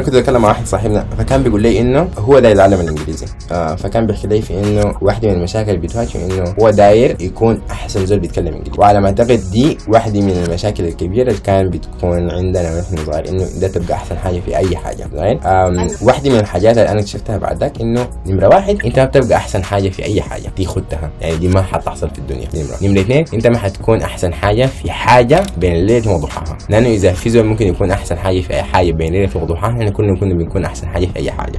أنا كنت بتكلم مع واحد صاحبنا فكان بيقول لي إنه هو داير يتعلم الإنجليزي. آه فكان بيحكي لي في إنه واحدة من المشاكل اللي بتواجهه إنه هو داير يكون أحسن زول بيتكلم إنجليزي. وعلى ما أعتقد دي واحدة من المشاكل الكبيرة اللي كان بتكون عندنا ونحن صغار إنه ده تبقى أحسن حاجة في أي حاجة زين واحدة من الحاجات اللي أنا اكتشفتها بعد ذاك إنه نمرة واحد أنت ما بتبقى أحسن حاجة في أي حاجة دي خدتها يعني دي ما حتحصل في الدنيا نمرة. نمرة اثنين أنت ما حتكون أحسن حاجة في حاجة بين الليل وضحاها لأنه إذا في زول ممكن يكون أحسن حاجة في أي حاجة بين الليل وضحاها إحنا كلنا كنا بنكون أحسن حاجة في أي حاجة.